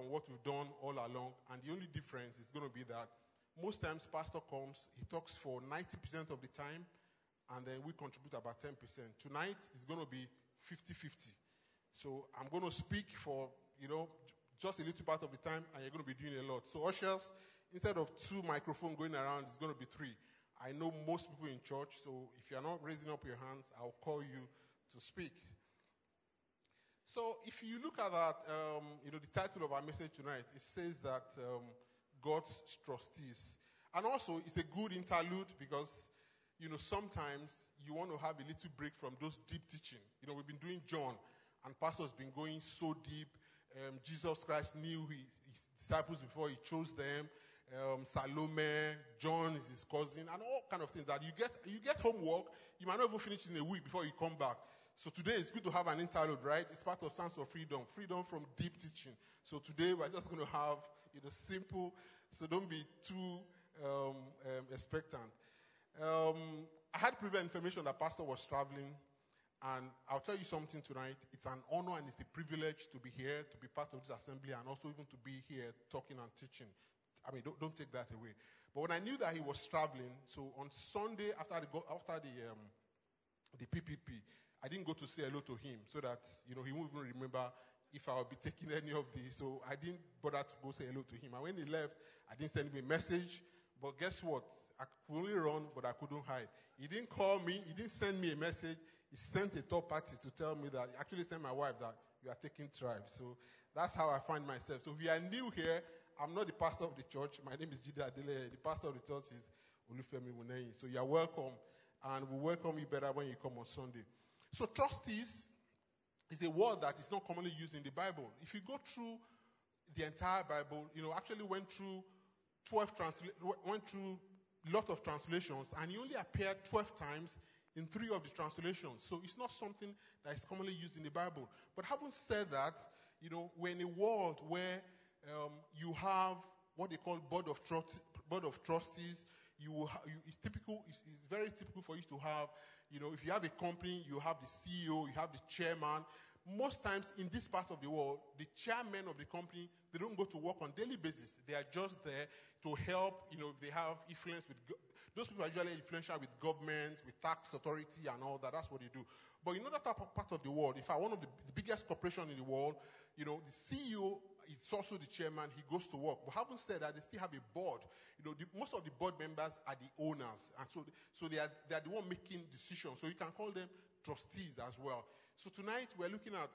from what we've done all along. And the only difference is going to be that most times pastor comes, he talks for 90% of the time, and then we contribute about 10%. Tonight is going to be 50-50. So I'm going to speak for, you know, just a little part of the time, and you're going to be doing a lot. So ushers, instead of two microphones going around, it's going to be three. I know most people in church, so if you're not raising up your hands, I'll call you to speak. So if you look at that, um, you know, the title of our message tonight, it says that um, God's trustees. And also, it's a good interlude because, you know, sometimes you want to have a little break from those deep teaching. You know, we've been doing John, and Pastor's been going so deep. Um, Jesus Christ knew he, his disciples before he chose them. Um, Salome, John is his cousin, and all kind of things that you get. You get homework, you might not even finish in a week before you come back. So today it's good to have an interlude, right? It's part of Sons of Freedom, freedom from deep teaching. So today we're just going to have, you know, simple. So don't be too um, um, expectant. Um, I had previous information that Pastor was traveling, and I'll tell you something tonight. It's an honor and it's a privilege to be here, to be part of this assembly, and also even to be here talking and teaching. I mean, don't, don't take that away. But when I knew that he was traveling, so on Sunday after the after the um, the PPP, I didn't go to say hello to him so that you know he won't even remember if I will be taking any of these. So I didn't bother to go say hello to him. And when he left, I didn't send him a message. But guess what? I could only run, but I couldn't hide. He didn't call me. He didn't send me a message. He sent a third party to tell me that. He actually sent my wife that you are taking tribe. So that's how I find myself. So if you are new here, I'm not the pastor of the church. My name is Jide Adele. The pastor of the church is Olufemi Muneyi. So you are welcome, and we welcome you better when you come on Sunday. So trustees is a word that is not commonly used in the Bible. If you go through the entire Bible, you know, actually went through 12 transla- went through a lot of translations, and he only appeared 12 times in three of the translations. So it's not something that is commonly used in the Bible. But having said that, you know, we're in a world where um, you have what they call board of, trust, board of trustees. You, will ha- you it's typical. It's, it's very typical for you to have. You know, if you have a company, you have the CEO, you have the chairman. Most times in this part of the world, the chairman of the company they don't go to work on daily basis. They are just there to help. You know, if they have influence with go- those people are usually influential with government, with tax authority, and all that. That's what they do. But in other part of the world, in fact, one of the, the biggest corporation in the world, you know, the CEO is also the chairman. He goes to work. But having said that, they still have a board. You know, the, most of the board members are the owners, and so so they are they are the one making decisions. So you can call them trustees as well. So tonight we're looking at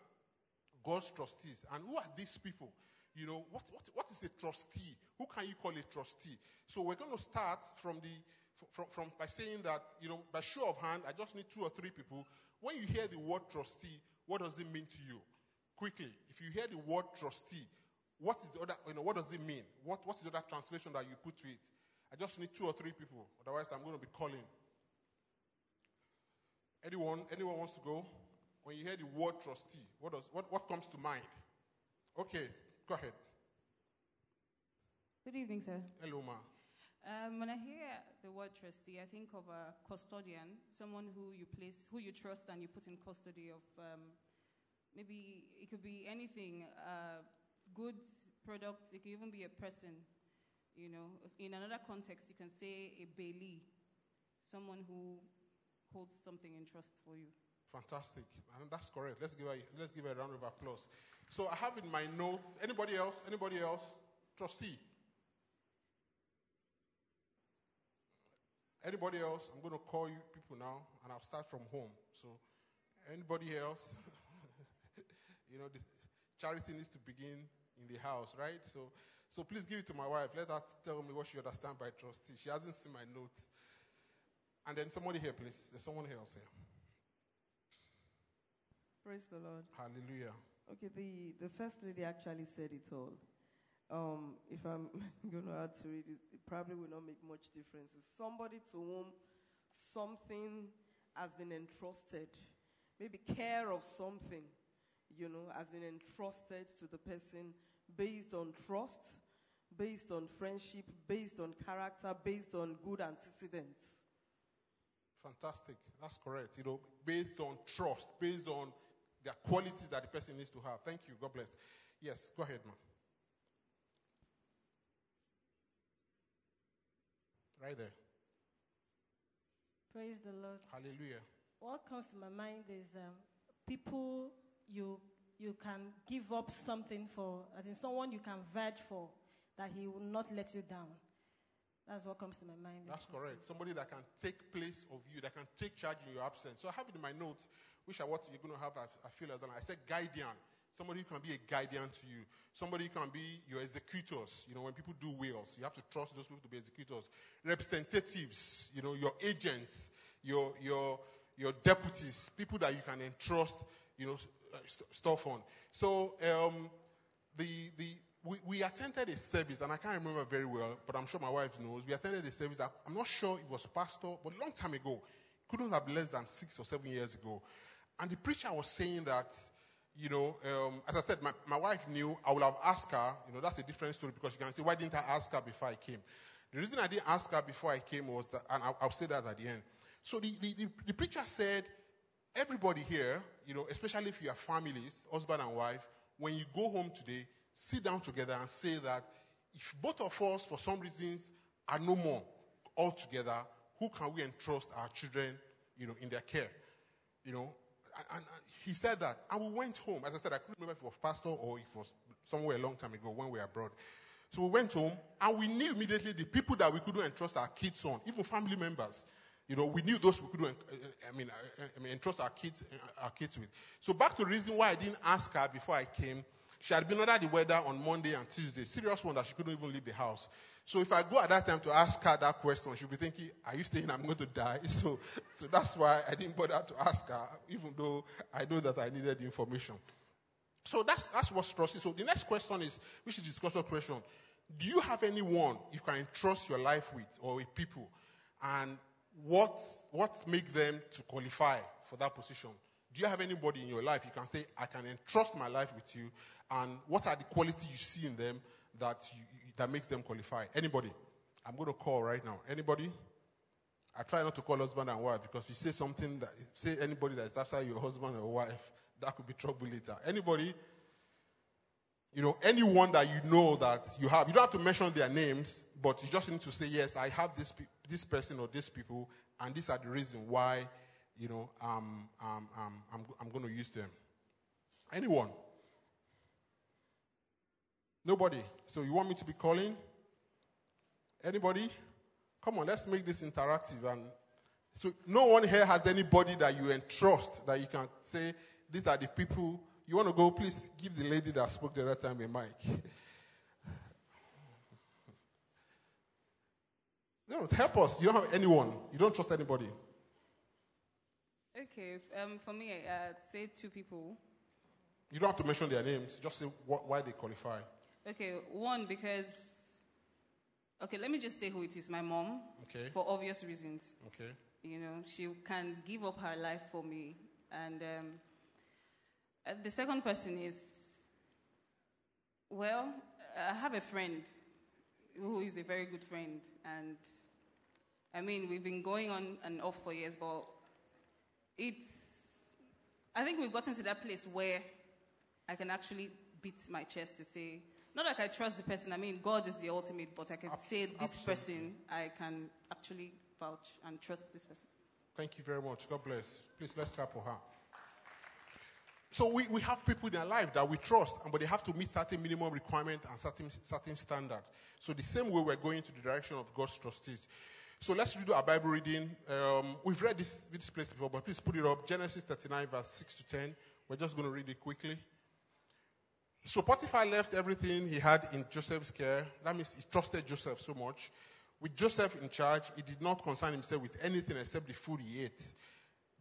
God's trustees, and who are these people? You know, what what what is a trustee? Who can you call a trustee? So we're going to start from the from, from by saying that you know by show of hand, I just need two or three people. When you hear the word trustee, what does it mean to you? Quickly, if you hear the word trustee, what is the other, you know, what does it mean? What, what is the other translation that you put to it? I just need two or three people. Otherwise, I'm going to be calling. Anyone, anyone wants to go? When you hear the word trustee, what, does, what, what comes to mind? Okay, go ahead. Good evening, sir. Hello, ma. Um, when I hear the word trustee, I think of a custodian, someone who you place, who you trust, and you put in custody of. Um, maybe it could be anything, uh, goods, products. It could even be a person. You know, in another context, you can say a bailee, someone who holds something in trust for you. Fantastic. And that's correct. Let's give, a, let's give a round of applause. So I have in my notes, anybody else? Anybody else? Trustee. Anybody else? I'm going to call you people now, and I'll start from home. So, anybody else? you know, the charity needs to begin in the house, right? So, so please give it to my wife. Let her tell me what she understands by trustee. She hasn't seen my notes. And then somebody here, please. There's someone else here. Praise the Lord. Hallelujah. Okay, the, the first lady actually said it all. Um, if I'm going to add to it, it, it probably will not make much difference. It's somebody to whom something has been entrusted, maybe care of something, you know, has been entrusted to the person based on trust, based on friendship, based on character, based on good antecedents. Fantastic. That's correct. You know, based on trust, based on the qualities that the person needs to have. Thank you. God bless. Yes, go ahead, man. Right there. Praise the Lord. Hallelujah. What comes to my mind is um, people you you can give up something for, as in someone you can vouch for, that he will not let you down. That's what comes to my mind. That's correct. Somebody that can take place of you, that can take charge in your absence. So I have it in my notes, which are what you're going to have as I feel as an I said guardian. Somebody who can be a guardian to you. Somebody who can be your executors. You know, when people do wills, you have to trust those people to be executors. Representatives, you know, your agents, your your your deputies, people that you can entrust, you know, st- stuff on. So um, the the we, we attended a service, and I can't remember very well, but I'm sure my wife knows. We attended a service that I'm not sure it was pastor, but a long time ago. Couldn't have been less than six or seven years ago. And the preacher was saying that, you know, um, as I said, my, my wife knew I would have asked her, you know, that's a different story because you can say, why didn't I ask her before I came? The reason I didn't ask her before I came was that, and I'll, I'll say that at the end. So the, the, the, the preacher said, everybody here, you know, especially if you are families, husband and wife, when you go home today, sit down together and say that if both of us, for some reasons, are no more all together, who can we entrust our children, you know, in their care? You know, and, and he said that. And we went home. As I said, I couldn't remember if it was pastor or if it was somewhere a long time ago when we were abroad. So we went home and we knew immediately the people that we couldn't entrust our kids on, even family members. You know, we knew those we couldn't, uh, I mean, I, I mean, entrust our kids, uh, our kids with. So back to the reason why I didn't ask her before I came. She had been under the weather on Monday and Tuesday. Serious one that she couldn't even leave the house. So if I go at that time to ask her that question, she'll be thinking, are you saying I'm going to die? So, so that's why I didn't bother to ask her, even though I know that I needed the information. So that's, that's what's trusting. So the next question is, which is discussion question. Do you have anyone you can entrust your life with or with people? And what, what make them to qualify for that position? Do you have anybody in your life you can say, I can entrust my life with you? And what are the qualities you see in them that, you, that makes them qualify? Anybody? I'm going to call right now. Anybody? I try not to call husband and wife because you say something that, say anybody that's outside your husband or wife, that could be trouble later. Anybody? You know, anyone that you know that you have, you don't have to mention their names, but you just need to say, yes, I have this, pe- this person or these people, and these are the reason why, you know, um, um, um, I'm, I'm going to use them. Anyone? Nobody. So you want me to be calling? Anybody? Come on, let's make this interactive. And so no one here has anybody that you entrust that you can say, these are the people. You want to go, please give the lady that spoke the other time a mic. No, help us. You don't have anyone. You don't trust anybody. Okay, um, for me, I'd say two people. You don't have to mention their names. Just say what, why they qualify. Okay, one because. Okay, let me just say who it is. My mom. Okay. For obvious reasons. Okay. You know, she can give up her life for me. And um, uh, the second person is, well, I have a friend who is a very good friend. And I mean, we've been going on and off for years, but it's, I think we've gotten to that place where I can actually beat my chest to say, not like I trust the person, I mean, God is the ultimate, but I can Abs- say this absolutely. person, I can actually vouch and trust this person. Thank you very much. God bless. Please let's clap for her. So we, we have people in our life that we trust, but they have to meet certain minimum requirement and certain certain standards. So the same way we're going to the direction of God's trustees. So let's do our Bible reading. Um, we've read this, this place before, but please put it up. Genesis 39, verse 6 to 10. We're just going to read it quickly. So Potiphar left everything he had in Joseph's care. That means he trusted Joseph so much. With Joseph in charge, he did not concern himself with anything except the food he ate.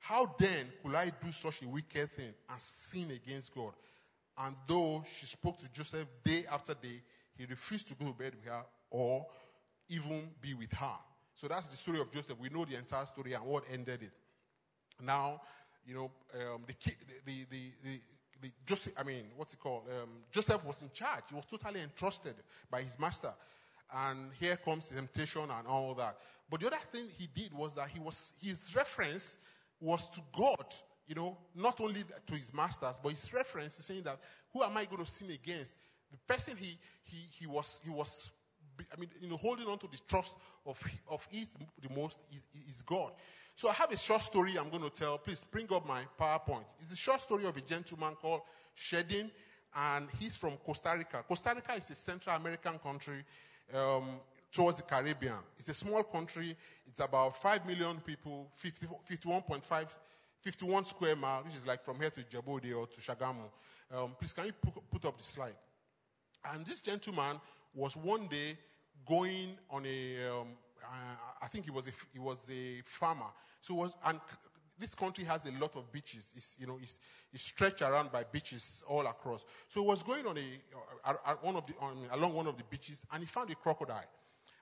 How then could I do such a wicked thing and sin against God? And though she spoke to Joseph day after day, he refused to go to bed with her or even be with her. So that's the story of Joseph. We know the entire story and what ended it. Now, you know, um, the, the, the, the, the Joseph, I mean, what's it called? Um, Joseph was in charge. He was totally entrusted by his master. And here comes temptation and all that. But the other thing he did was that he was, his reference was to God, you know, not only to his masters, but his reference is saying that, who am I going to sin against? The person he, he, he was, he was, I mean, you know, holding on to the trust of, of his, the most is, is God. So I have a short story I'm going to tell. Please bring up my PowerPoint. It's a short story of a gentleman called Shedden, and he's from Costa Rica. Costa Rica is a Central American country um, towards the Caribbean. It's a small country. It's about 5 million people, 50, 51.5, 51 square miles, which is like from here to Djibouti or to Shagamu. Um, please, can you put, put up the slide? And this gentleman was one day going on a, um, uh, I think he was a, he was a farmer. So was, and this country has a lot of beaches. It's, you know, it's, it's stretched around by beaches all across. So he was going on a, uh, uh, one of the, on, along one of the beaches and he found a crocodile.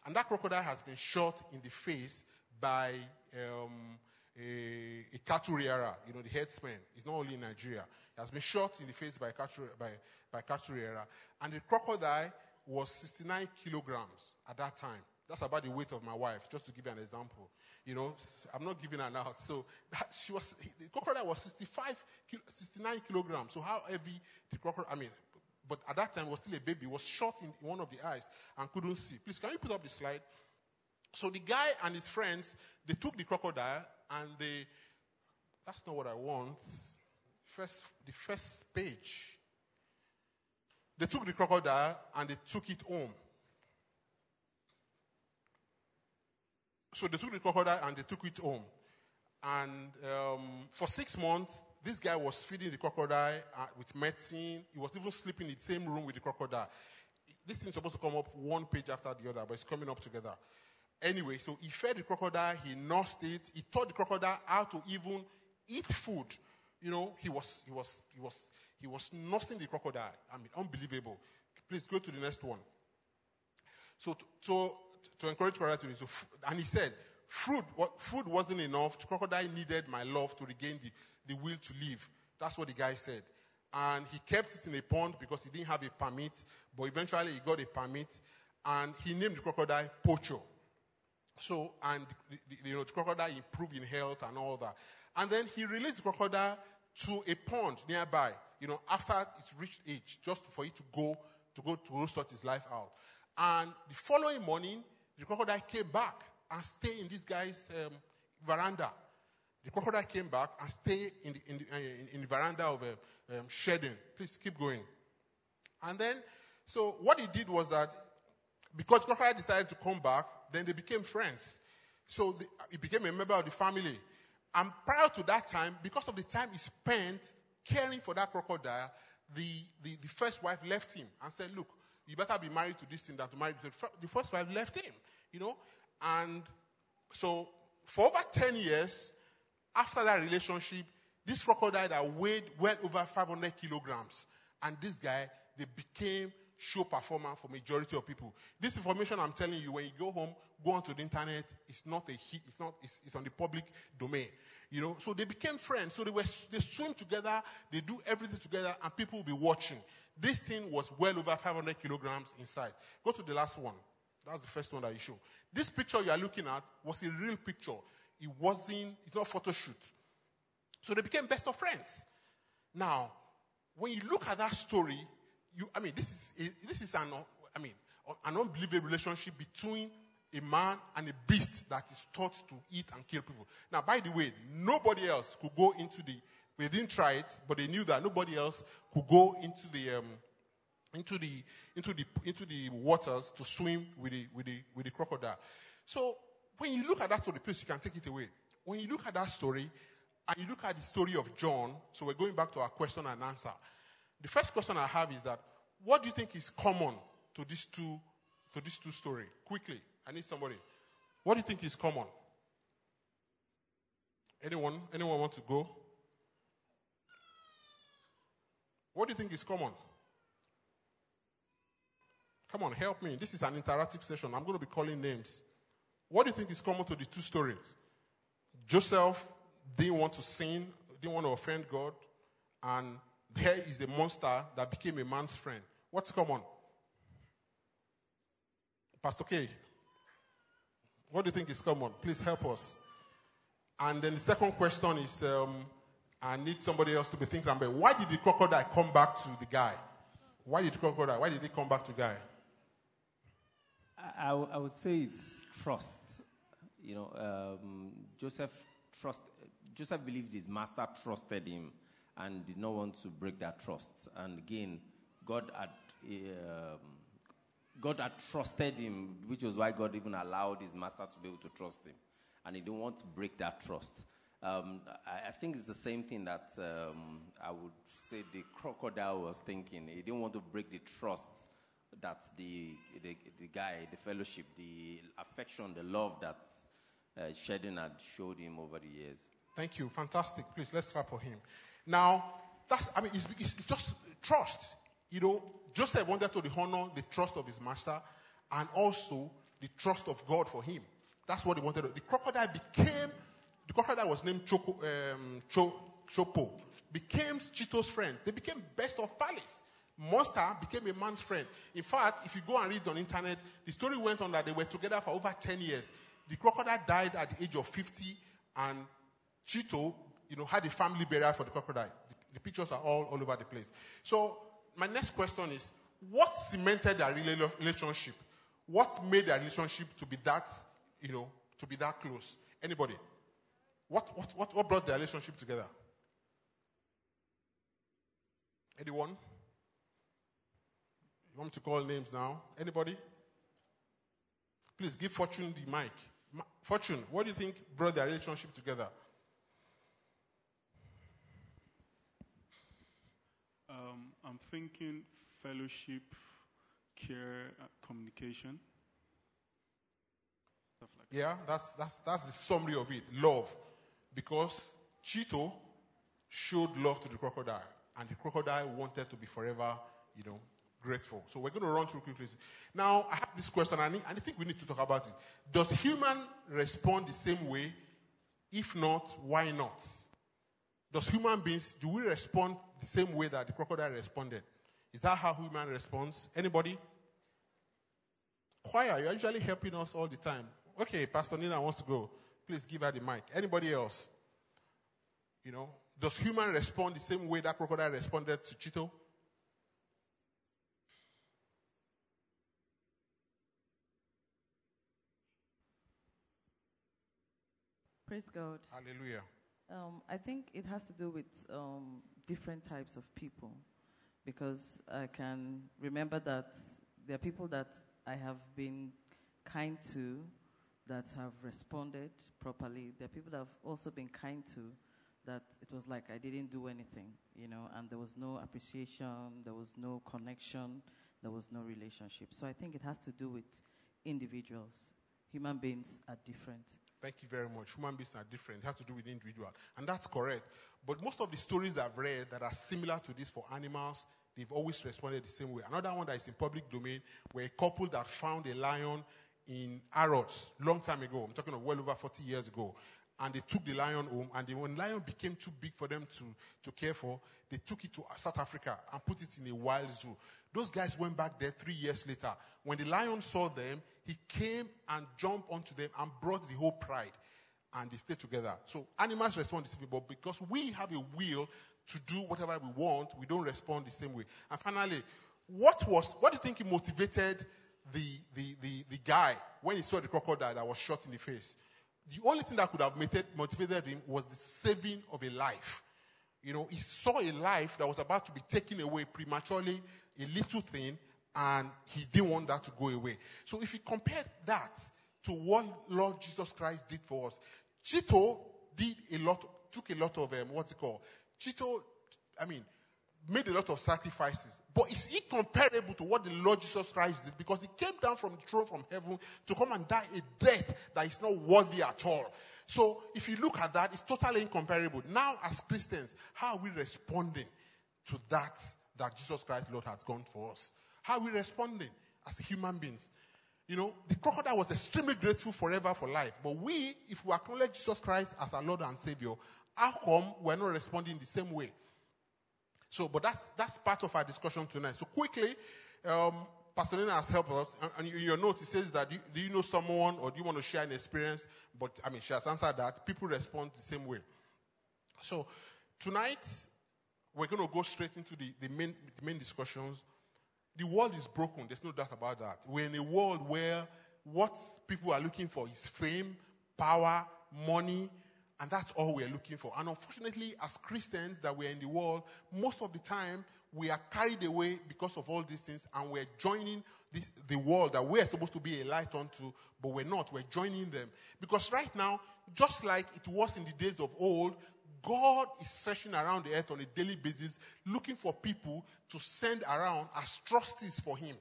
And that crocodile has been shot in the face by um, a, a cattle rearer, you know, the headsman. It's not only in Nigeria. He has been shot in the face by a by, by cattle rearer. And the crocodile was 69 kilograms at that time. That's about the weight of my wife, just to give you an example. You know, I'm not giving her out. So that, she was, the crocodile was 65, 69 kilograms. So how heavy the crocodile, I mean, but at that time was still a baby, was shot in one of the eyes and couldn't see. Please, can you put up the slide? So the guy and his friends, they took the crocodile and they, that's not what I want. First, the first page. They took the crocodile and they took it home. So they took the crocodile and they took it home. And um, for six months, this guy was feeding the crocodile uh, with medicine. He was even sleeping in the same room with the crocodile. This thing's supposed to come up one page after the other, but it's coming up together. Anyway, so he fed the crocodile, he nursed it, he taught the crocodile how to even eat food. You know, he was, he was, he was, he was nursing the crocodile. I mean, unbelievable. Please go to the next one. So, to, so to encourage crocodile to, and he said, food, what, food wasn't enough. The crocodile needed my love to regain the, the will to live. That's what the guy said. And he kept it in a pond because he didn't have a permit, but eventually he got a permit, and he named the crocodile Pocho. So, and the, the, you know, the crocodile improved in health and all that. And then he released the crocodile to a pond nearby, you know, after it's reached age, just for it to go, to go to sort his life out. And the following morning, the crocodile came back and stayed in this guy's um, veranda. The crocodile came back and stayed in the, in the, uh, in, in the veranda of a um, Shedden. Please keep going. And then, so what he did was that because crocodile decided to come back, then they became friends. So the, he became a member of the family. And prior to that time, because of the time he spent caring for that crocodile, the, the, the first wife left him and said, Look, you better be married to this thing than to marry. The first wife left him, you know. And so for over 10 years, after that relationship, this crocodile that weighed well over 500 kilograms, and this guy, they became show performer for majority of people. This information I'm telling you, when you go home, go onto the internet. It's not a hit. It's not. It's, it's on the public domain. You know. So they became friends. So they were they swim together. They do everything together, and people will be watching. This thing was well over 500 kilograms in size. Go to the last one. That's the first one that you show. This picture you are looking at was a real picture. It wasn't. It's not photo shoot. So they became best of friends. Now, when you look at that story, you, I mean, this is, this is an, I mean, an unbelievable relationship between a man and a beast that is taught to eat and kill people. Now, by the way, nobody else could go into the, they didn't try it, but they knew that nobody else could go into the, um, into the, into the, into the waters to swim with the, with the, with the crocodile. So when you look at that story, please, you can take it away. When you look at that story and you look at the story of John, so we're going back to our question and answer. The first question I have is that what do you think is common to these two to these two stories? Quickly, I need somebody. What do you think is common? Anyone? Anyone want to go? What do you think is common? Come on, help me. This is an interactive session. I'm going to be calling names. What do you think is common to the two stories? Joseph didn't want to sin, didn't want to offend God, and there is a monster that became a man's friend. What's common? Pastor K, what do you think is common? Please help us. And then the second question is um, I need somebody else to be thinking about why did the crocodile come back to the guy? Why did the crocodile, why did he come back to guy? I, would say it's trust. You know, um, Joseph trust. Joseph believed his master trusted him and did not want to break that trust. And again, God had um, God had trusted him, which was why God even allowed his master to be able to trust him, and he didn't want to break that trust. Um, I, I think it's the same thing that um, I would say the crocodile was thinking. He didn't want to break the trust that the, the, the guy, the fellowship, the affection, the love that uh, had showed him over the years. Thank you. Fantastic. Please, let's clap for him. Now, that's, I mean, it's, it's, it's just trust. You know, Joseph wanted to honor the trust of his master and also the trust of God for him. That's what he wanted. The crocodile became, the crocodile was named Choco, um, Cho, Chopo, became Chito's friend. They became best of palace. Monster became a man's friend. In fact, if you go and read on the internet, the story went on that they were together for over 10 years. The crocodile died at the age of 50, and Chito, you know, had a family burial for the crocodile. The, the pictures are all, all over the place. So, my next question is what cemented their relationship? What made their relationship to be that, you know, to be that close? Anybody? What, what, what, what brought their relationship together? Anyone? You want me to call names now? Anybody? Please give Fortune the mic. Fortune, what do you think brought their relationship together? Um, I'm thinking fellowship, care, uh, communication. Stuff like Yeah, that's, that's, that's the summary of it love. Because Chito showed love to the crocodile, and the crocodile wanted to be forever, you know, grateful. So we're going to run through quickly. Now, I have this question, and I think we need to talk about it. Does human respond the same way? If not, why not? Does human beings, do we respond the same way that the crocodile responded? Is that how human responds? Anybody? Choir, you're usually helping us all the time. Okay, Pastor Nina wants to go. Please give her the mic. Anybody else? You know, does human respond the same way that crocodile responded to Chito? Praise God. Hallelujah. Um, I think it has to do with um, different types of people because I can remember that there are people that I have been kind to that have responded properly. There are people that have also been kind to that it was like I didn't do anything, you know, and there was no appreciation, there was no connection, there was no relationship. So I think it has to do with individuals. Human beings are different. Thank you very much. Human beings are different. It has to do with individual. And that's correct. But most of the stories I've read that are similar to this for animals, they've always responded the same way. Another one that is in public domain were a couple that found a lion in Harrods long time ago. I'm talking of well over 40 years ago. And they took the lion home. And when the lion became too big for them to, to care for, they took it to South Africa and put it in a wild zoo. Those guys went back there three years later. When the lion saw them, he came and jumped onto them and brought the whole pride. And they stayed together. So animals respond the same way, but because we have a will to do whatever we want, we don't respond the same way. And finally, what was what do you think motivated the, the, the, the guy when he saw the crocodile that was shot in the face? The only thing that could have motivated, him was the saving of a life. You know, he saw a life that was about to be taken away prematurely, a little thing, and he didn't want that to go away. So if you compare that to what Lord Jesus Christ did for us. Chito did a lot, took a lot of um, what's it called? Chito, I mean, made a lot of sacrifices, but it's incomparable to what the Lord Jesus Christ did because he came down from the throne from heaven to come and die a death that is not worthy at all. So if you look at that, it's totally incomparable. Now, as Christians, how are we responding to that that Jesus Christ, Lord, has gone for us? How are we responding as human beings? You know, the crocodile was extremely grateful forever for life. But we, if we acknowledge Jesus Christ as our Lord and Savior, how come we're not responding the same way? So, but that's, that's part of our discussion tonight. So quickly, um, Pastor Nina has helped us. And your notes, it says that do you, do you know someone or do you want to share an experience? But, I mean, she has answered that. People respond the same way. So, tonight, we're going to go straight into the, the, main, the main discussions. The world is broken. There's no doubt about that. We're in a world where what people are looking for is fame, power, money, and that's all we're looking for. And unfortunately, as Christians that we're in the world, most of the time we are carried away because of all these things and we're joining this, the world that we're supposed to be a light unto, but we're not. We're joining them. Because right now, just like it was in the days of old, God is searching around the earth on a daily basis looking for people to send around as trustees for Him.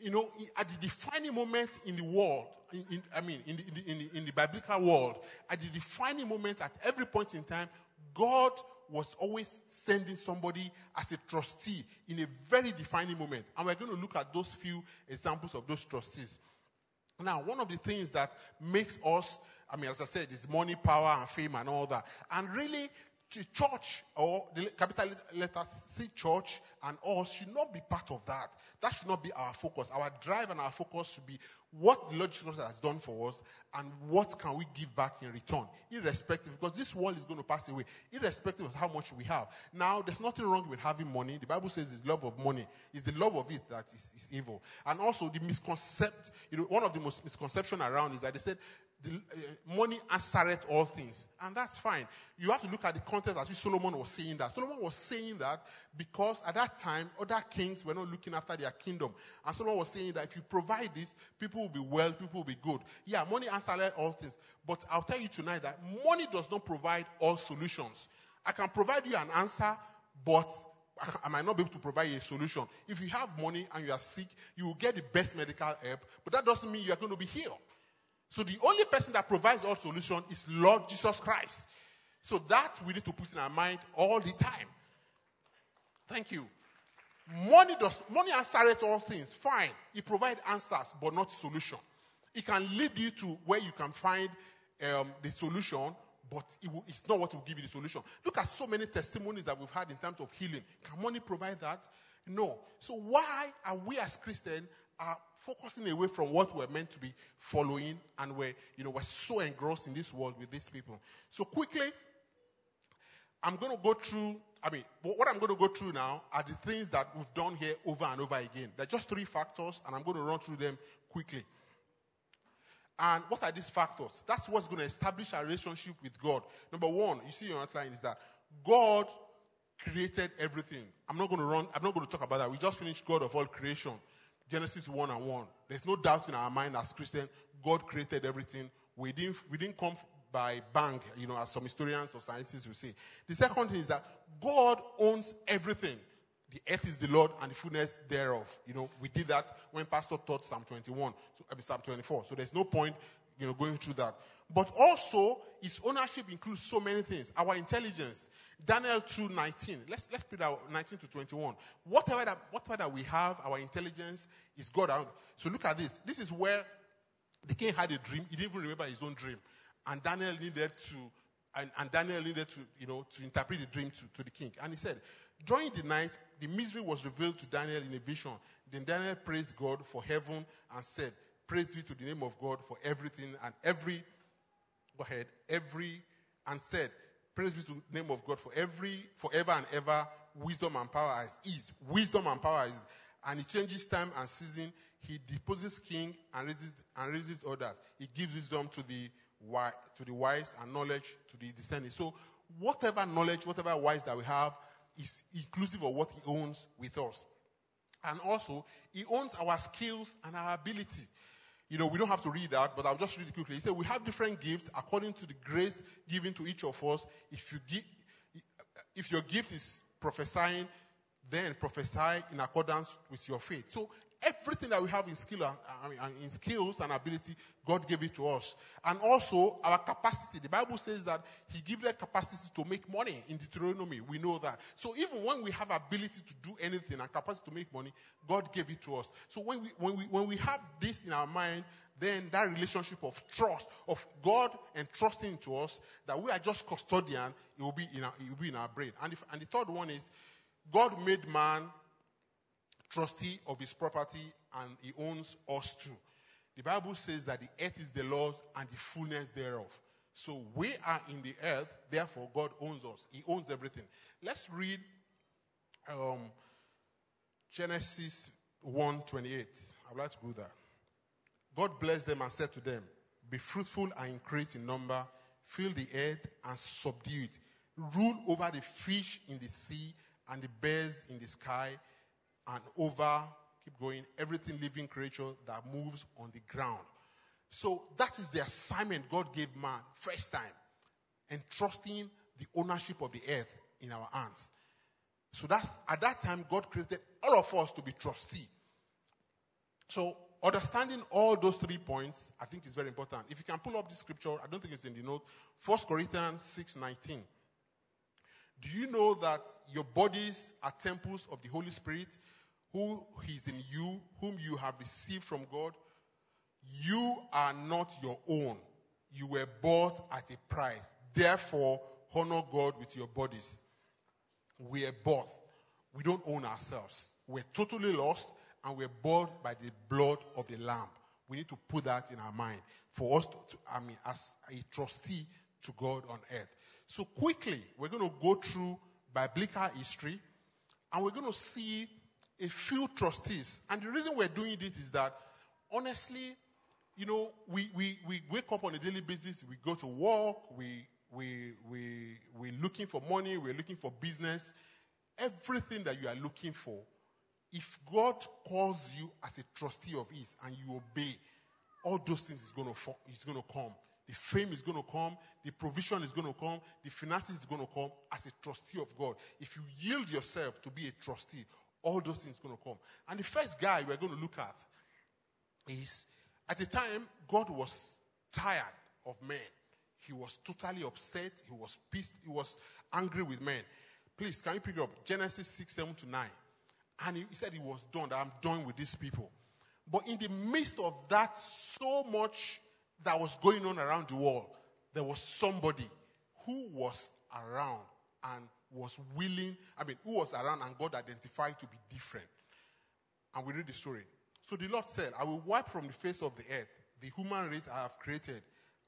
You know, at the defining moment in the world, in, in, I mean, in the, in, the, in, the, biblical world, at the defining moment at every point in time, God was always sending somebody as a trustee in a very defining moment. And we're going to look at those few examples of those trustees. Now, one of the things that makes us, I mean, as I said, is money, power, and fame, and all that. And really, church or the capital letters C church and us should not be part of that. That should not be our focus. Our drive and our focus should be what the Lord Jesus has done for us and what can we give back in return, irrespective, because this world is going to pass away, irrespective of how much we have. Now, there's nothing wrong with having money. The Bible says it's love of money. It's the love of it that is, is evil. And also the misconception, you know, one of the most misconception around is that they said the, uh, money answereth all things. And that's fine. You have to look at the context as Solomon was saying that. Solomon was saying that because at that time, other kings were not looking after their kingdom. And Solomon was saying that if you provide this, people will be well, people will be good. Yeah, money answereth all things. But I'll tell you tonight that money does not provide all solutions. I can provide you an answer, but I might not be able to provide a solution. If you have money and you are sick, you will get the best medical help, but that doesn't mean you are going to be healed. So the only person that provides all solution is Lord Jesus Christ. So that we need to put in our mind all the time. Thank you. Money does money answers all things. Fine. It provides answers, but not solution. It can lead you to where you can find um, the solution, but it will, it's not what will give you the solution. Look at so many testimonies that we've had in terms of healing. Can money provide that? No. So why are we as Christians are focusing away from what we're meant to be following and we're, you know, we're so engrossed in this world with these people. So quickly, I'm going to go through, I mean, what I'm going to go through now are the things that we've done here over and over again. There are just three factors, and I'm going to run through them quickly. And what are these factors? That's what's going to establish our relationship with God. Number one, you see your outline is that God created everything. I'm not going to run, I'm not going to talk about that. We just finished God of all creation. Genesis 1 and 1. There's no doubt in our mind as Christians, God created everything. We didn't, we didn't come by bang, you know, as some historians or scientists will say. The second thing is that God owns everything. The earth is the Lord and the fullness thereof. You know, we did that when Pastor taught Psalm 21, so, I mean, Psalm 24. So there's no point, you know, going through that. But also, his ownership includes so many things. Our intelligence. Daniel 2 19. Let's, let's put out 19 to 21. Whatever that, whatever that we have, our intelligence is God. So look at this. This is where the king had a dream. He didn't even remember his own dream. And Daniel needed to, and, and Daniel needed to, you know, to interpret the dream to, to the king. And he said, during the night, the mystery was revealed to Daniel in a vision. Then Daniel praised God for heaven and said, Praise be to the name of God for everything and every, go ahead, every, and said, Praise be to the name of God for every, forever and ever, wisdom and power is. Wisdom and power is, and he changes time and season. He deposits king and raises, and raises others. He gives wisdom to the, to the wise and knowledge to the discerning. So, whatever knowledge, whatever wise that we have, is inclusive of what he owns with us. And also, he owns our skills and our ability. You know, we don't have to read that, but I'll just read it quickly. He said, We have different gifts according to the grace given to each of us. If you give, if your gift is prophesying, then prophesy in accordance with your faith. So everything that we have in skill, uh, I mean, in skills and ability, God gave it to us. And also our capacity. The Bible says that He gave us capacity to make money in Deuteronomy. We know that. So even when we have ability to do anything and capacity to make money, God gave it to us. So when we when we when we have this in our mind, then that relationship of trust of God entrusting to us that we are just custodian, it will be in our, it will be in our brain. And if, and the third one is God made man trustee of his property and he owns us too. The Bible says that the earth is the Lord's and the fullness thereof. So we are in the earth, therefore God owns us. He owns everything. Let's read um, Genesis 1:28. I'd like to go there. God blessed them and said to them, Be fruitful and increase in number, fill the earth and subdue it. Rule over the fish in the sea and the birds in the sky, and over, keep going, everything living creature that moves on the ground. So that is the assignment God gave man first time, entrusting the ownership of the earth in our hands. So that's at that time God created all of us to be trustee. So understanding all those three points, I think is very important. If you can pull up the scripture, I don't think it's in the note. 1 Corinthians 6 19. Do you know that your bodies are temples of the Holy Spirit, who is in you, whom you have received from God? You are not your own. You were bought at a price. Therefore, honor God with your bodies. We are bought. We don't own ourselves. We're totally lost and we're bought by the blood of the Lamb. We need to put that in our mind for us to, to I mean, as a trustee to God on earth. So quickly, we're going to go through biblical history and we're going to see a few trustees. And the reason we're doing it is that, honestly, you know, we, we, we wake up on a daily basis, we go to work, we, we, we, we're looking for money, we're looking for business. Everything that you are looking for, if God calls you as a trustee of His and you obey, all those things is going to, is going to come. The fame is going to come. The provision is going to come. The finances is going to come as a trustee of God. If you yield yourself to be a trustee, all those things going to come. And the first guy we're going to look at is at the time, God was tired of men. He was totally upset. He was pissed. He was angry with men. Please, can you pick up Genesis 6, 7 to 9? And he, he said he was done, that I'm done with these people. But in the midst of that, so much that was going on around the world, there was somebody who was around and was willing, I mean, who was around and God identified to be different. And we read the story. So the Lord said, I will wipe from the face of the earth the human race I have created,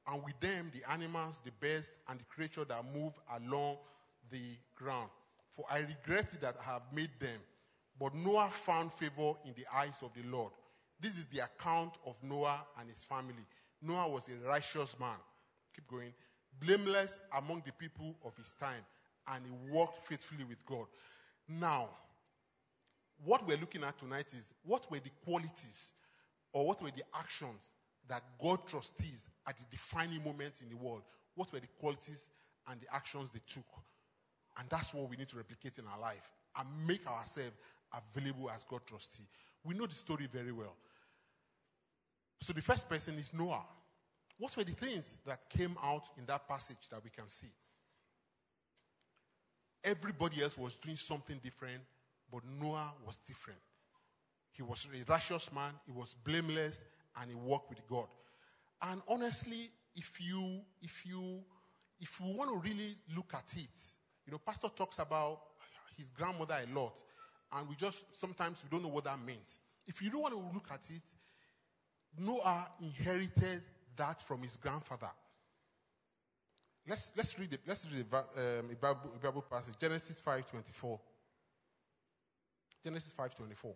and with them the animals, the birds, and the creatures that move along the ground. For I regretted that I have made them. But Noah found favor in the eyes of the Lord. This is the account of Noah and his family. Noah was a righteous man. Keep going. Blameless among the people of his time. And he walked faithfully with God. Now, what we're looking at tonight is what were the qualities or what were the actions that God trustees at the defining moment in the world? What were the qualities and the actions they took? And that's what we need to replicate in our life and make ourselves available as God trustee. We know the story very well. So the first person is Noah. What were the things that came out in that passage that we can see? Everybody else was doing something different, but Noah was different. He was a righteous man, he was blameless, and he walked with God. And honestly, if you if you if you want to really look at it, you know, Pastor talks about his grandmother a lot, and we just sometimes we don't know what that means. If you don't want to look at it, Noah inherited that from his grandfather. Let's, let's read it. Let's read um, a, Bible, Bible passage. Genesis 5.24. Genesis 5.24.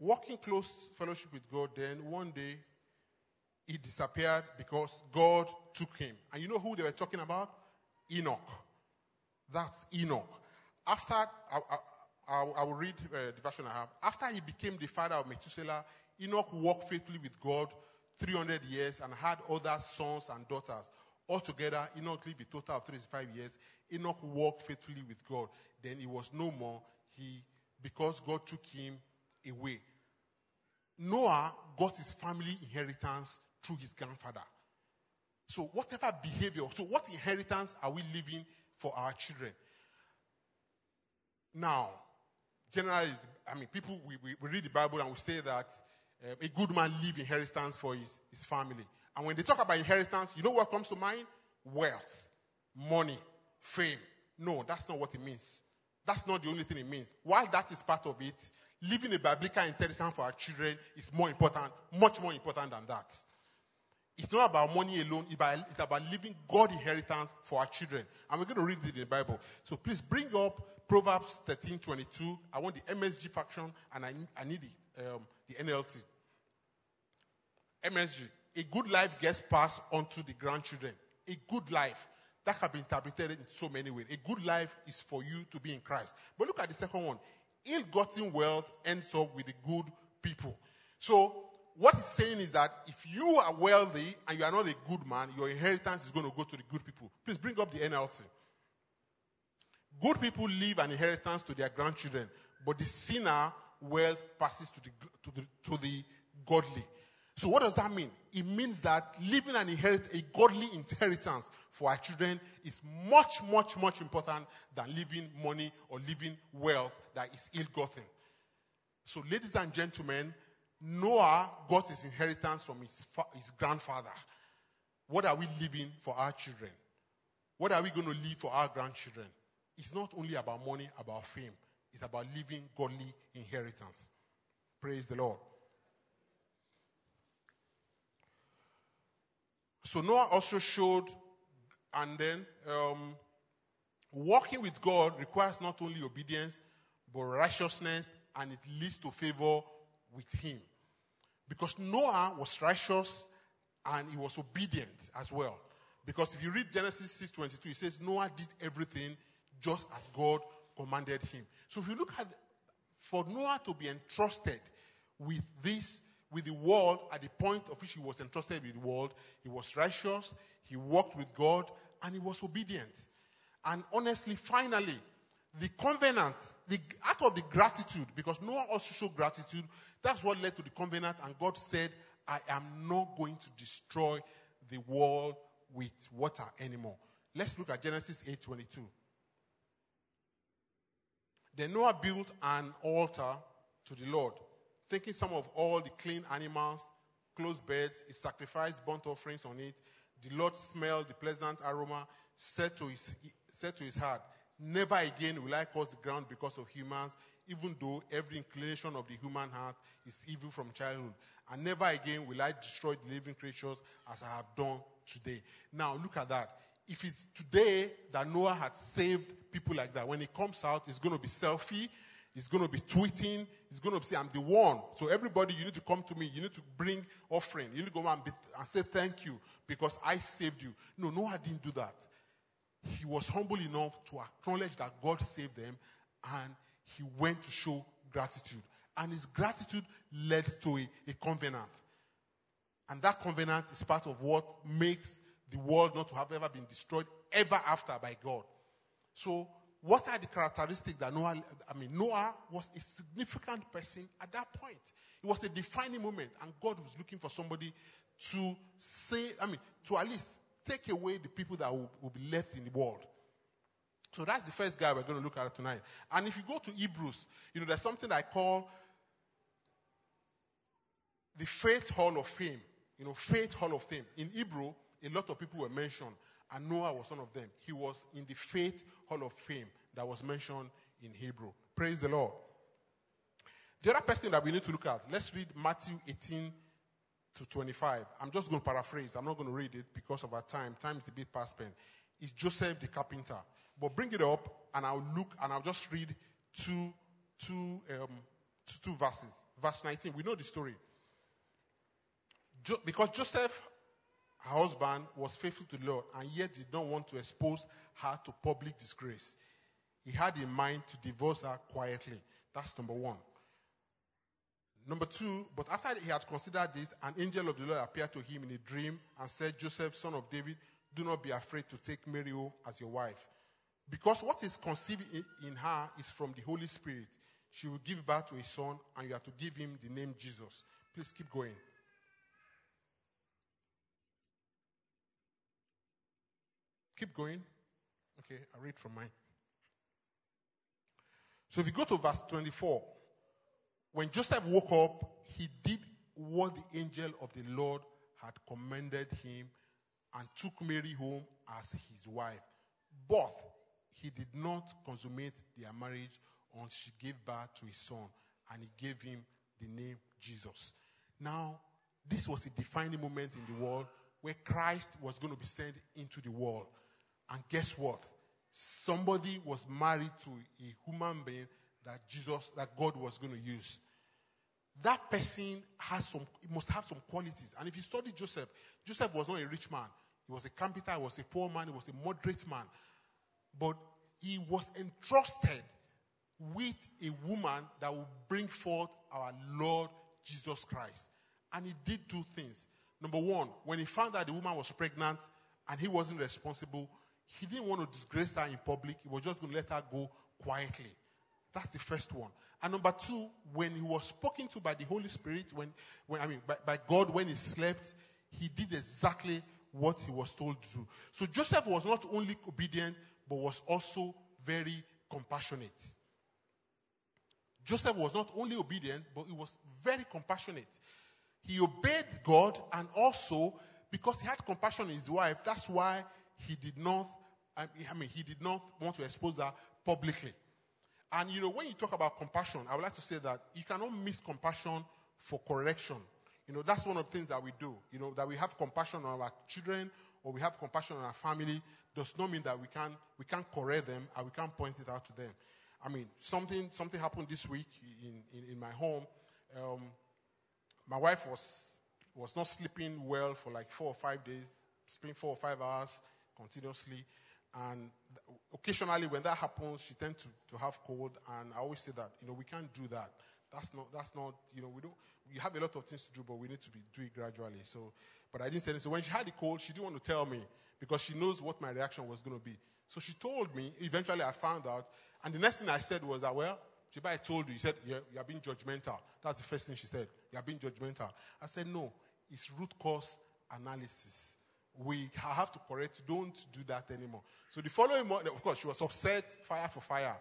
Walking close fellowship with God, then one day he disappeared because God took him. And you know who they were talking about? Enoch. That's Enoch. After, I, will- I will read uh, the version I have. After he became the father of Methuselah, Enoch walked faithfully with God 300 years and had other sons and daughters. Altogether, Enoch lived a total of 35 years. Enoch walked faithfully with God. Then he was no more. He, because God took him away. Noah got his family inheritance through his grandfather. So, whatever behavior, so what inheritance are we leaving for our children? Now, generally, I mean, people, we, we, we read the Bible and we say that um, a good man leave inheritance for his, his family. And when they talk about inheritance, you know what comes to mind? Wealth, money, fame. No, that's not what it means. That's not the only thing it means. While that is part of it, leaving a biblical inheritance for our children is more important, much more important than that. It's not about money alone, it's about, leaving God inheritance for our children. And we're going to read it in the Bible. So please bring up Proverbs 13 22. I want the MSG faction and I, I need it. um, the NLT. MSG. A good life gets passed on to the grandchildren. A good life. That can be interpreted in so many ways. A good life is for you to be in Christ. But look at the second one. Ill gotten wealth ends up with the good people. So, what he's saying is that if you are wealthy and you are not a good man, your inheritance is going to go to the good people. Please bring up the NLT. Good people leave an inheritance to their grandchildren, but the sinner wealth passes to the, to the, to the godly. So what does that mean? It means that leaving an inherit a godly inheritance for our children is much, much, much important than leaving money or leaving wealth that is ill-gotten. So, ladies and gentlemen, Noah got his inheritance from his, fa- his grandfather. What are we leaving for our children? What are we going to leave for our grandchildren? It's not only about money, about fame. It's about living godly inheritance. Praise the Lord. So Noah also showed, and then um, walking with God requires not only obedience, but righteousness, and it leads to favor with Him. Because Noah was righteous and he was obedient as well. Because if you read Genesis 6:22, it says Noah did everything just as God commanded him. So if you look at for Noah to be entrusted with this, with the world at the point of which he was entrusted with the world, he was righteous, he walked with God, and he was obedient. And honestly, finally, the covenant, the out of the gratitude, because Noah also showed gratitude, that's what led to the covenant, and God said, I am not going to destroy the world with water anymore. Let's look at Genesis 8:22. Then Noah built an altar to the Lord, taking some of all the clean animals, close beds, he sacrificed burnt offerings on it. The Lord smelled the pleasant aroma, said to his, said to his heart, Never again will I cause the ground because of humans, even though every inclination of the human heart is evil from childhood. And never again will I destroy the living creatures as I have done today. Now look at that. If it's today that Noah had saved people like that, when he comes out, it's going to be selfie, it's going to be tweeting, it's going to say, I'm the one. So everybody, you need to come to me, you need to bring offering, you need to go and, be, and say thank you because I saved you. No, Noah didn't do that. He was humble enough to acknowledge that God saved them and he went to show gratitude. And his gratitude led to a, a covenant. And that covenant is part of what makes the world not to have ever been destroyed ever after by God. So, what are the characteristics that Noah, I mean, Noah was a significant person at that point. It was a defining moment, and God was looking for somebody to say, I mean, to at least take away the people that will, will be left in the world. So that's the first guy we're going to look at tonight. And if you go to Hebrews, you know, there's something I call the Faith Hall of Fame. You know, Faith Hall of Fame. In Hebrew, a lot of people were mentioned, and Noah was one of them. He was in the Faith Hall of Fame that was mentioned in Hebrew. Praise the Lord. The other person that we need to look at, let's read Matthew 18 to 25. I'm just going to paraphrase. I'm not going to read it because of our time. Time is a bit past spent. It's Joseph the carpenter. But bring it up, and I'll look and I'll just read two, two, um, two, two verses. Verse 19. We know the story. Jo- because Joseph, her husband, was faithful to the Lord and yet did not want to expose her to public disgrace. he had in mind to divorce her quietly. That's number one. Number two, but after he had considered this, an angel of the Lord appeared to him in a dream and said, Joseph, son of David, do not be afraid to take Mary home as your wife. Because what is conceived in, her is from the Holy Spirit. She will give birth to a son, and you have to give him the name Jesus. Please keep going. Keep going. Okay, I read from mine. So if you go to verse 24, when Joseph woke up, he did what the angel of the Lord had commanded him and took Mary home as his wife. But he did not consummate their marriage until she gave birth to his son, and he gave him the name Jesus. Now, this was a defining moment in the world where Christ was going to be sent into the world. And guess what? Somebody was married to a human being that Jesus, that God was going to use. That person has some, must have some qualities. And if you study Joseph, Joseph was not a rich man. He was a carpenter, he was a poor man, he was a moderate man. But he was entrusted with a woman that will bring forth our Lord Jesus Christ. And he did two things. Number one, when he found that the woman was pregnant and he wasn't responsible, he didn't want to disgrace her in public. He was just going to let her go quietly. That's the first one. And number two, when he was spoken to by the Holy Spirit, when, when I mean by, by God when he slept, he did exactly what he was told to do. So Joseph was not only obedient, but was also very compassionate. Joseph was not only obedient, but he was very compassionate. He obeyed God and also because he had compassion on his wife, that's why he did not, I mean, he did not want to expose that publicly. And you know, when you talk about compassion, I would like to say that you cannot miss compassion for correction. You know, that's one of the things that we do. You know, that we have compassion on our children or we have compassion on our family does not mean that we can we can't correct them and we can't point it out to them. I mean, something something happened this week in, in, in my home. Um, my wife was was not sleeping well for like four or five days, sleeping four or five hours continuously. And occasionally, when that happens, she tends to, to have cold. And I always say that, you know, we can't do that. That's not, that's not, you know, we don't, we have a lot of things to do, but we need to be, do it gradually. So, but I didn't say anything. So when she had the cold, she didn't want to tell me because she knows what my reaction was going to be. So she told me, eventually I found out. And the next thing I said was that, well, Chiba, I told you. He said, yeah, you are being judgmental. That's the first thing she said. You are being judgmental. I said, no, it's root cause analysis we have to correct. Don't do that anymore. So the following morning, of course, she was upset, fire for fire.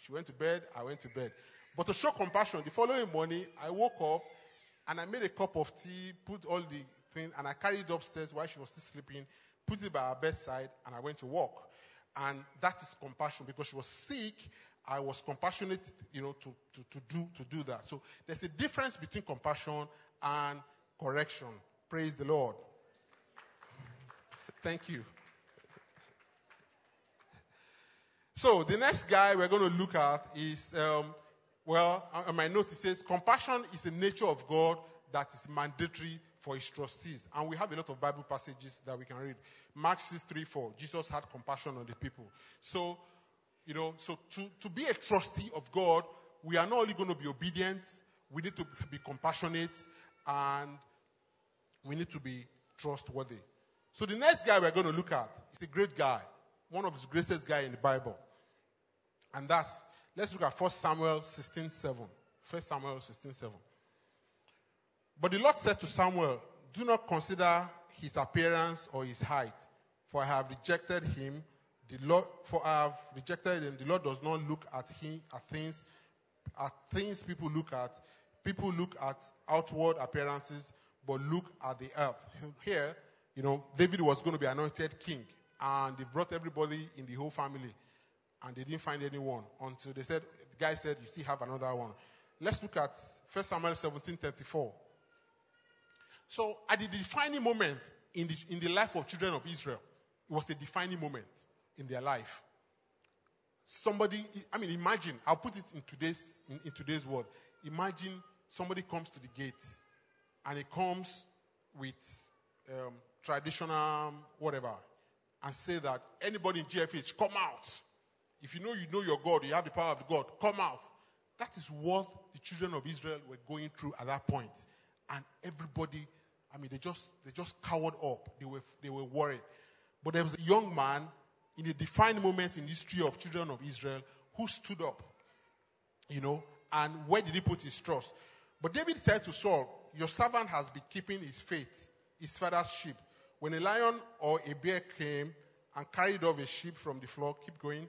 She went to bed, I went to bed. But to show compassion, the following morning, I woke up and I made a cup of tea, put all the thing, and I carried it upstairs while she was still sleeping, put it by her bedside, and I went to work. And that is compassion because she was sick. I was compassionate, you know, to, to, to do to do that. So there's a difference between compassion and correction. Praise the Lord. Thank you. So the next guy we're going to look at is, um, well, on my note it says, compassion is the nature of God that is mandatory for his trustees. And we have a lot of Bible passages that we can read. Mark 6, 3, 4. Jesus had compassion on the people. So, you know, so to, to be a trustee of God, we are not only going to be obedient, we need to be compassionate, and we need to be trustworthy. So the next guy we're going to look at is a great guy, one of the greatest guy in the Bible. And that's, let's look at 1 Samuel 16, 7. 1 Samuel 16, 7. But the Lord said to Samuel, Do not consider his appearance or his height, for I have rejected him. The Lord, for I have rejected him. The Lord does not look at him at things, at things people look at. People look at outward appearances, but look at the earth. Here, you know, David was going to be anointed king, and they brought everybody in the whole family, and they didn't find anyone until they said, the guy said, You still have another one. Let's look at 1 Samuel 17 34. So, at the defining moment in the, in the life of children of Israel, it was a defining moment in their life. Somebody, I mean, imagine, I'll put it in today's, in, in today's world. Imagine somebody comes to the gate and he comes with um, traditional um, whatever and say that anybody in GFH come out. If you know you know your God, you have the power of God, come out. That is what the children of Israel were going through at that point. And everybody, I mean, they just they just cowered up. They were they were worried. But there was a young man in a defined moment in the history of children of Israel who stood up. You know, and where did he put his trust? But David said to Saul, Your servant has been keeping his faith, his father's sheep. When a lion or a bear came and carried off a sheep from the flock, keep going.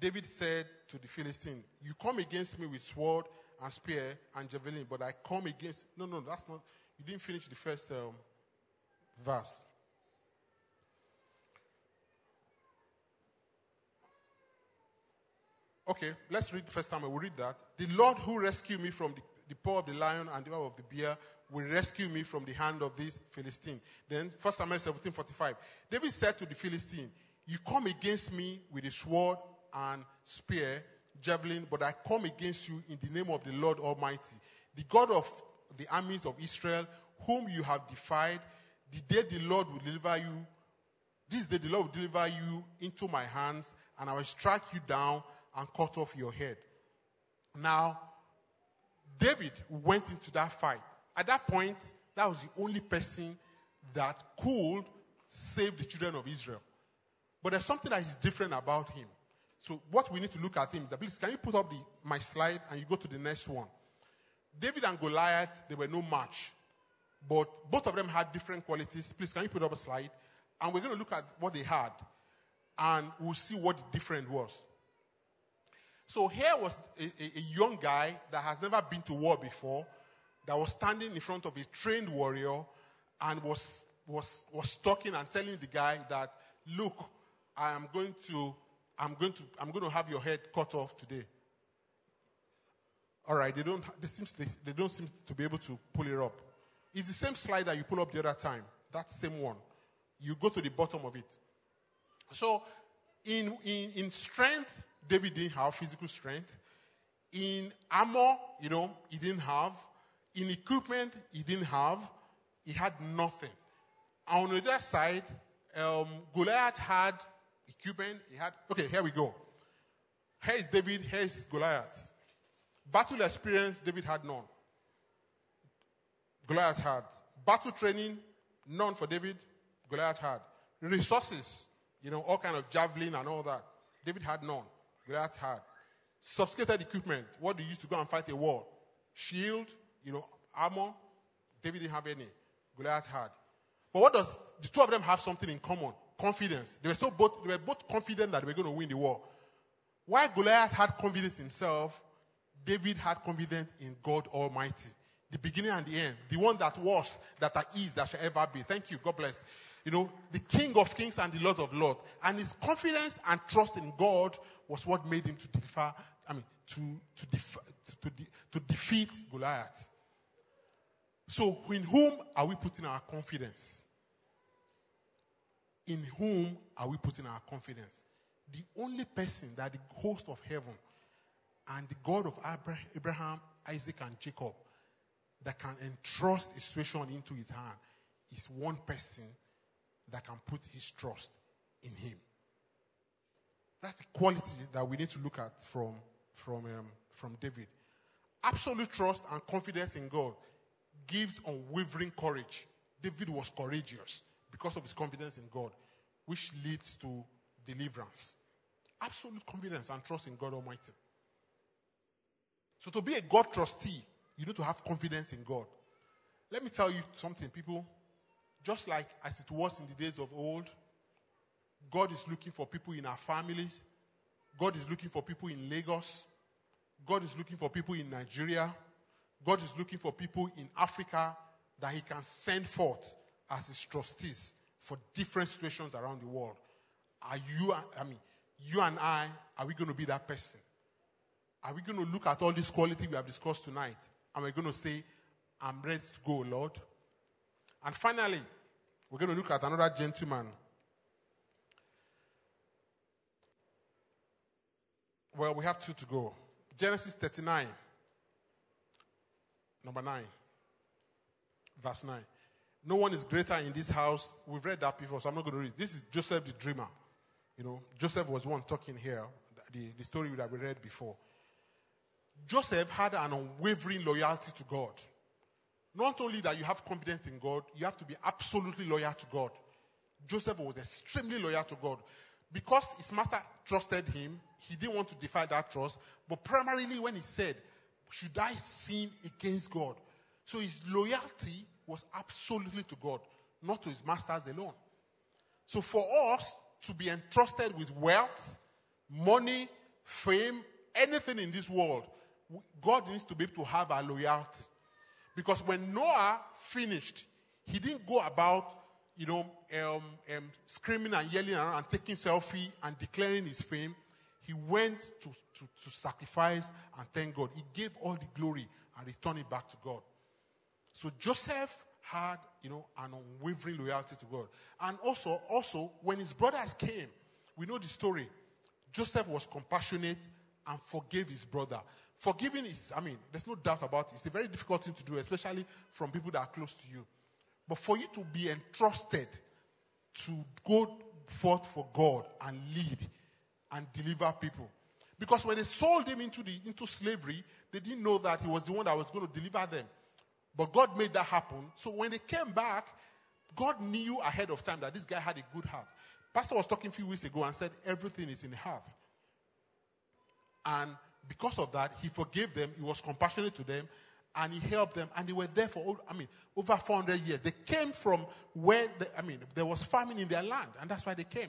David said to the Philistine, You come against me with sword and spear and javelin, but I come against. No, no, that's not. You didn't finish the first um, verse. Okay, let's read the first time. I will read that. The Lord who rescued me from the, the paw of the lion and the paw of the bear will rescue me from the hand of this Philistine. Then, 1 Samuel 17 45. David said to the Philistine, You come against me with a sword and spear, javelin, but I come against you in the name of the Lord Almighty, the God of the armies of Israel, whom you have defied. The day the Lord will deliver you, this day the Lord will deliver you into my hands, and I will strike you down and cut off your head. Now, David went into that fight. At that point, that was the only person that could save the children of Israel. But there's something that is different about him. So what we need to look at him is that please can you put up the, my slide and you go to the next one. David and Goliath, they were no match. But both of them had different qualities. Please can you put up a slide? And we're going to look at what they had. And we'll see what the difference was. So here was a, a, a young guy that has never been to war before, that was standing in front of a trained warrior and was, was, was talking and telling the guy that, look, I am going to I'm going to, I'm going to have your head cut off today. All right, they don't, they, seem, they, they don't seem to be able to pull it up. It's the same slide that you pull up the other time. That same one. You go to the bottom of it. So, in, in, in strength, David didn't have physical strength. In armor, you know, he didn't have. In equipment, he didn't have. He had nothing. On the other side, um, Goliath had equipment. He had, okay, here we go. Here is David, here is Goliath. Battle experience, David had none. Goliath had. Battle training, none for David, Goliath had. Resources, you know, all kind of javelin and all that. David had none. Goliath had. Sophisticated equipment, what they used to go and fight a war. Shield, you know, armor, David didn't have any. Goliath had. But what does the two of them have something in common? confidence. They were so both they were both confident that they were going to win the war. While Goliath had confidence in himself, David had confidence in God Almighty. The beginning and the end. The one that was, that are is, that shall ever be. Thank you. God bless. You know, the King of Kings and the Lord of Lords. And his confidence and trust in God was what made him to defy, I mean, to, to, to, de, to defeat Goliath. So, in whom are we putting our confidence? In whom are we putting our confidence? The only person that the host of heaven and the God of Abraham, Isaac, and Jacob that can entrust a situation into his hand is one person that can put his trust in him. That's the quality that we need to look at from, from, um, from David. Absolute trust and confidence in God gives unwavering courage. David was courageous because of his confidence in God, which leads to deliverance. Absolute confidence and trust in God Almighty. So, to be a God trustee, you need to have confidence in God. Let me tell you something, people. Just like as it was in the days of old, God is looking for people in our families. God is looking for people in Lagos. God is looking for people in Nigeria. God is looking for people in Africa that He can send forth as his trustees for different situations around the world. Are you, I mean, you and I, are we going to be that person? Are we going to look at all this quality we have discussed tonight and we're going to say, I'm ready to go, Lord? And finally, we're going to look at another gentleman. Well, we have two to go. Genesis 39, number 9, verse 9. No one is greater in this house. We've read that before, so I'm not going to read. This is Joseph the dreamer. You know, Joseph was one talking here, the, the story that we read before. Joseph had an unwavering loyalty to God. Not only that you have confidence in God, you have to be absolutely loyal to God. Joseph was extremely loyal to God. Because his master trusted him, he didn't want to defy that trust. But primarily, when he said, Should I sin against God? So his loyalty was absolutely to God, not to his masters alone. So for us to be entrusted with wealth, money, fame, anything in this world, God needs to be able to have our loyalty. Because when Noah finished, he didn't go about, you know, um, um, screaming and yelling around and taking selfie and declaring his fame. He went to, to, to sacrifice and thank God. He gave all the glory and returned it back to God. So Joseph had, you know, an unwavering loyalty to God. And also, also, when his brothers came, we know the story. Joseph was compassionate and forgave his brother. Forgiving is, I mean, there's no doubt about it. It's a very difficult thing to do, especially from people that are close to you. But for you to be entrusted to go forth for God and lead and deliver people. Because when they sold him into, the, into slavery, they didn't know that he was the one that was going to deliver them. But God made that happen. So when they came back, God knew ahead of time that this guy had a good heart. Pastor was talking a few weeks ago and said everything is in heart. And because of that, he forgave them, he was compassionate to them, and he helped them, and they were there for, I mean, over 400 years. They came from where, I mean, there was famine in their land, and that's why they came.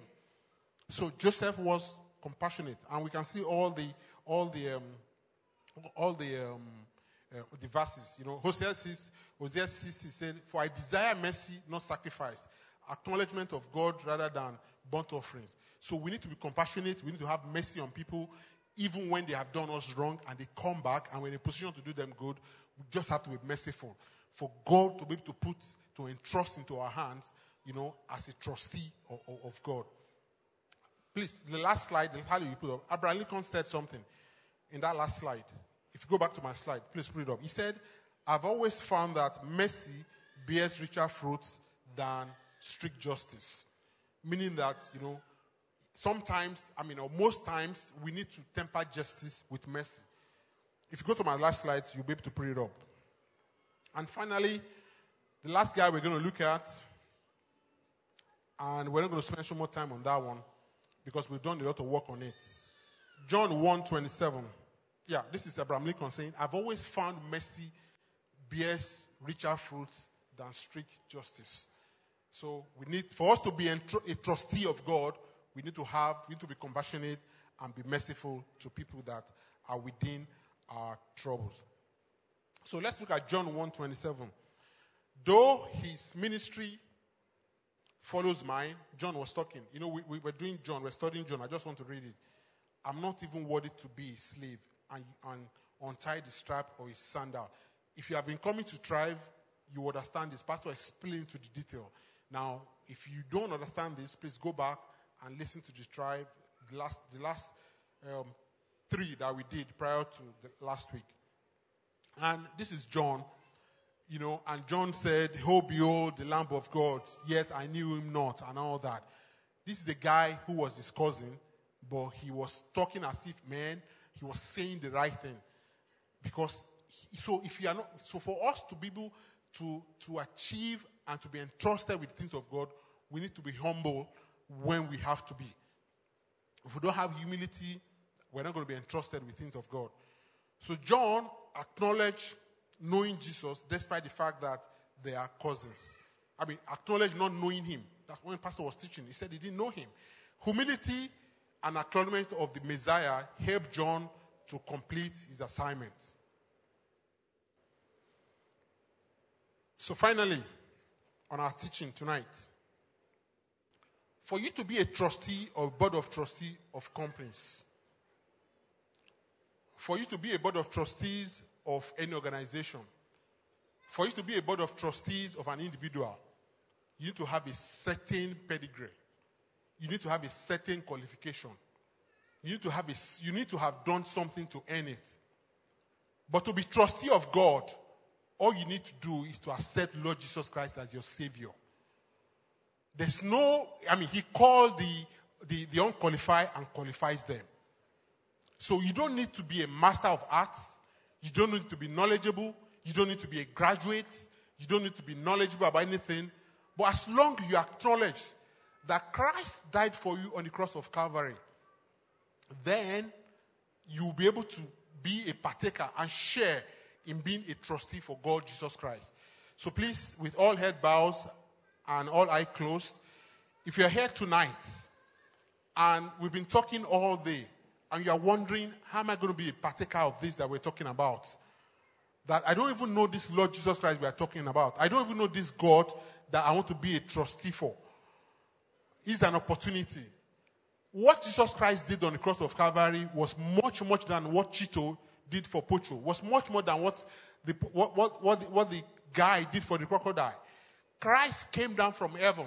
So Joseph was compassionate, and we can see all the, all the, um, all the, um, uh, the verses. You know, Hosea 6, Hosea 6, he said, For I desire mercy, not sacrifice, acknowledgement of God rather than burnt offerings. So we need to be compassionate. We need to have mercy on people, even when they have done us wrong and they come back and we're in a position to do them good. We just have to be merciful. For God to be able to put, to entrust into our hands, you know, as a trustee of, of God. Please, the last slide, the how you put up. Abraham Lincoln said something in that last slide. If you go back to my slide, please put it up. He said, I've always found that mercy bears richer fruits than strict justice. Meaning that, you know, sometimes, I mean, or most times, we need to temper justice with mercy. If you go to my last slide, you'll be able to put it up. And finally, the last guy we're going to look at, and we're not going to spend so much time on that one because we've done a lot of work on it. John 1 27. Yeah, this is Abraham Lincoln saying, I've always found mercy bears richer fruits than strict justice. So we need, for us to be a trustee of God, we need to have, we need to be compassionate and be merciful to people that are within our troubles. So let's look at John 1:27. Though his ministry follows mine, John was talking. You know, we, we were doing John, we're studying John. I just want to read it. I'm not even worthy to be a slave and, and untie the strap or his sandal. If you have been coming to Thrive, you understand this. Pastor explained to the detail. Now, if you don't understand this, please go back and listen to the Thrive, the last, the last um, three that we did prior to the last week. And this is John, you know, and John said, Oh, behold, the Lamb of God, yet I knew him not, and all that. This is the guy who was his cousin, but he was talking as if, man, he was saying the right thing. Because, he, so if you are not, so for us to be able to, to achieve and to be entrusted with things of God, we need to be humble when we have to be. If we don't have humility, we're not going to be entrusted with things of God. So John acknowledged knowing Jesus despite the fact that they are cousins. I mean, acknowledge not knowing him. That's when Pastor was teaching. He said he didn't know him. Humility and acknowledgement of the Messiah helped John to complete his assignment. So, finally, on our teaching tonight, for you to be a trustee or board of trustee of companies, for you to be a board of trustees of any organization, for you to be a board of trustees of an individual, you need to have a certain pedigree. You need to have a certain qualification. You need to have, a, you need to have done something to earn it. But to be trustee of God, all you need to do is to accept Lord Jesus Christ as your Savior. There's no, I mean, He called the, the, the unqualified and qualifies them. So you don't need to be a master of arts. You don't need to be knowledgeable. You don't need to be a graduate. You don't need to be knowledgeable about anything. But as long as you acknowledge that Christ died for you on the cross of Calvary, then you'll be able to be a partaker and share in being a trustee for God Jesus Christ. So please, with all head bows and all eye closed, if you're here tonight and we've been talking all day and you're wondering, how am I going to be a partaker of this that we're talking about? That I don't even know this Lord Jesus Christ we are talking about. I don't even know this God that I want to be a trustee for. It's an opportunity. What Jesus Christ did on the cross of Calvary was much, much than what Chito did for Pocho, was much more than what the, what, what, what, the, what the guy did for the crocodile. Christ came down from heaven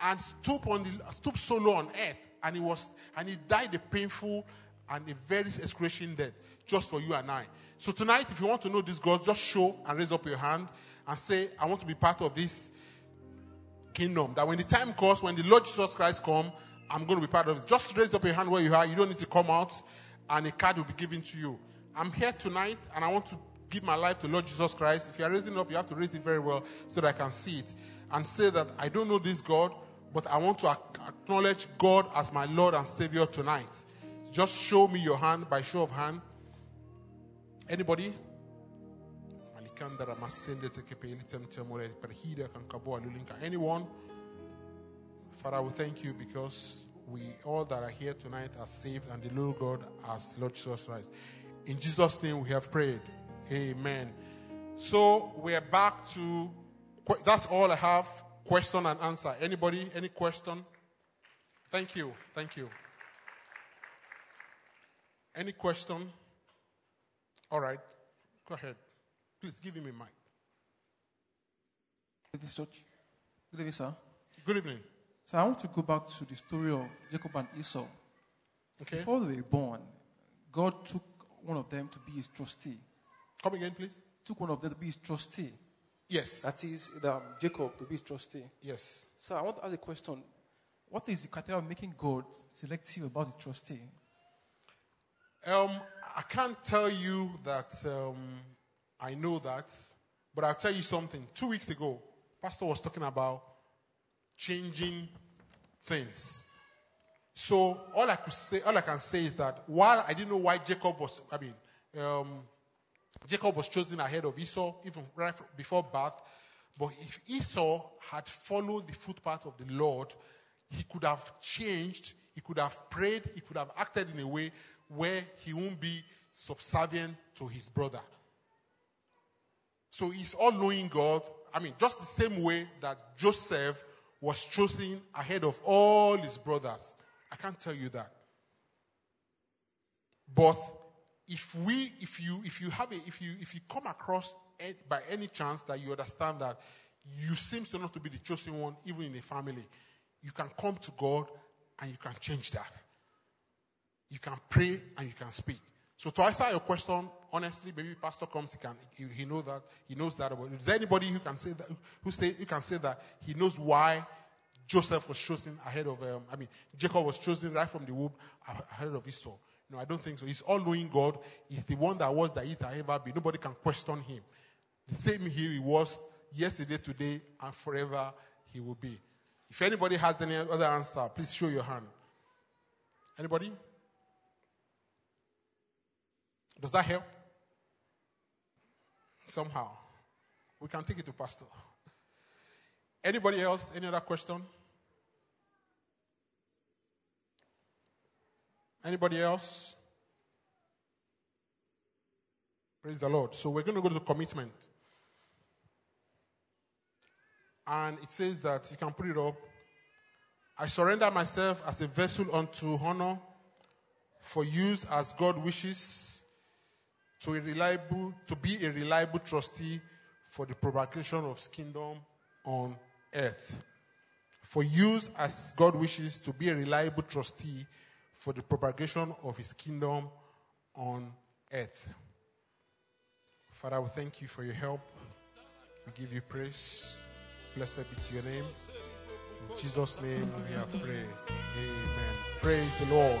and stooped on the stooped solo on earth, and he was and he died a painful and a very excruciating death just for you and I. So tonight, if you want to know this God, just show and raise up your hand and say, I want to be part of this kingdom. That when the time comes, when the Lord Jesus Christ come, I'm going to be part of it. Just raise up your hand where you are. You don't need to come out, and a card will be given to you. I'm here tonight, and I want to give my life to Lord Jesus Christ. If you are raising up, you have to raise it very well so that I can see it and say that I don't know this God, but I want to acknowledge God as my Lord and Savior tonight. Just show me your hand by show of hand. Anybody? Anyone? Father, we thank you because we all that are here tonight are saved and the Lord God has Lord Jesus Christ. In Jesus' name we have prayed. Amen. So we're back to that's all I have. Question and answer. Anybody? Any question? Thank you. Thank you. Any question? All right. Go ahead. Please give him a mic. This church. Good evening, sir. Good evening. So I want to go back to the story of Jacob and Esau. Okay. Before they were born, God took one of them to be his trustee. Come again, please. Took one of them to be his trustee. Yes. That is um, Jacob to be his trustee. Yes. So I want to ask a question. What is the criteria of making God selective about the trustee? Um, I can't tell you that um, I know that, but I'll tell you something. Two weeks ago, Pastor was talking about changing things. So all I could say, all I can say is that while I didn't know why Jacob was, I mean, um, Jacob was chosen ahead of Esau even right before birth. But if Esau had followed the footpath of the Lord, he could have changed, he could have prayed, he could have acted in a way where he won't be subservient to his brother. So he's all knowing God. I mean, just the same way that Joseph was chosen ahead of all his brothers. I can't tell you that. But if we, if you, if you have a, if you, if you come across by any chance that you understand that you seem to not to be the chosen one, even in a family, you can come to God and you can change that. You can pray and you can speak. So to answer your question, honestly, maybe Pastor comes, he can, he, he knows that, he knows that. Is there anybody who can say that, who say, who can say that he knows why Joseph was chosen ahead of, um, I mean, Jacob was chosen right from the womb ahead of Esau? No, I don't think so. He's all knowing God. He's the one that was, that is, that ever be. Nobody can question him. The same here he was yesterday, today, and forever he will be. If anybody has any other answer, please show your hand. Anybody? Does that help? Somehow. We can take it to Pastor. Anybody else? Any other question? Anybody else? Praise the Lord. So we're going to go to commitment. And it says that you can put it up. I surrender myself as a vessel unto honor for use as God wishes to a reliable to be a reliable trustee for the propagation of his kingdom on earth. For use as God wishes to be a reliable trustee for the propagation of his kingdom on earth. Father, we thank you for your help. We give you praise. Blessed be to your name. In Jesus' name we have prayed. Amen. Praise the Lord.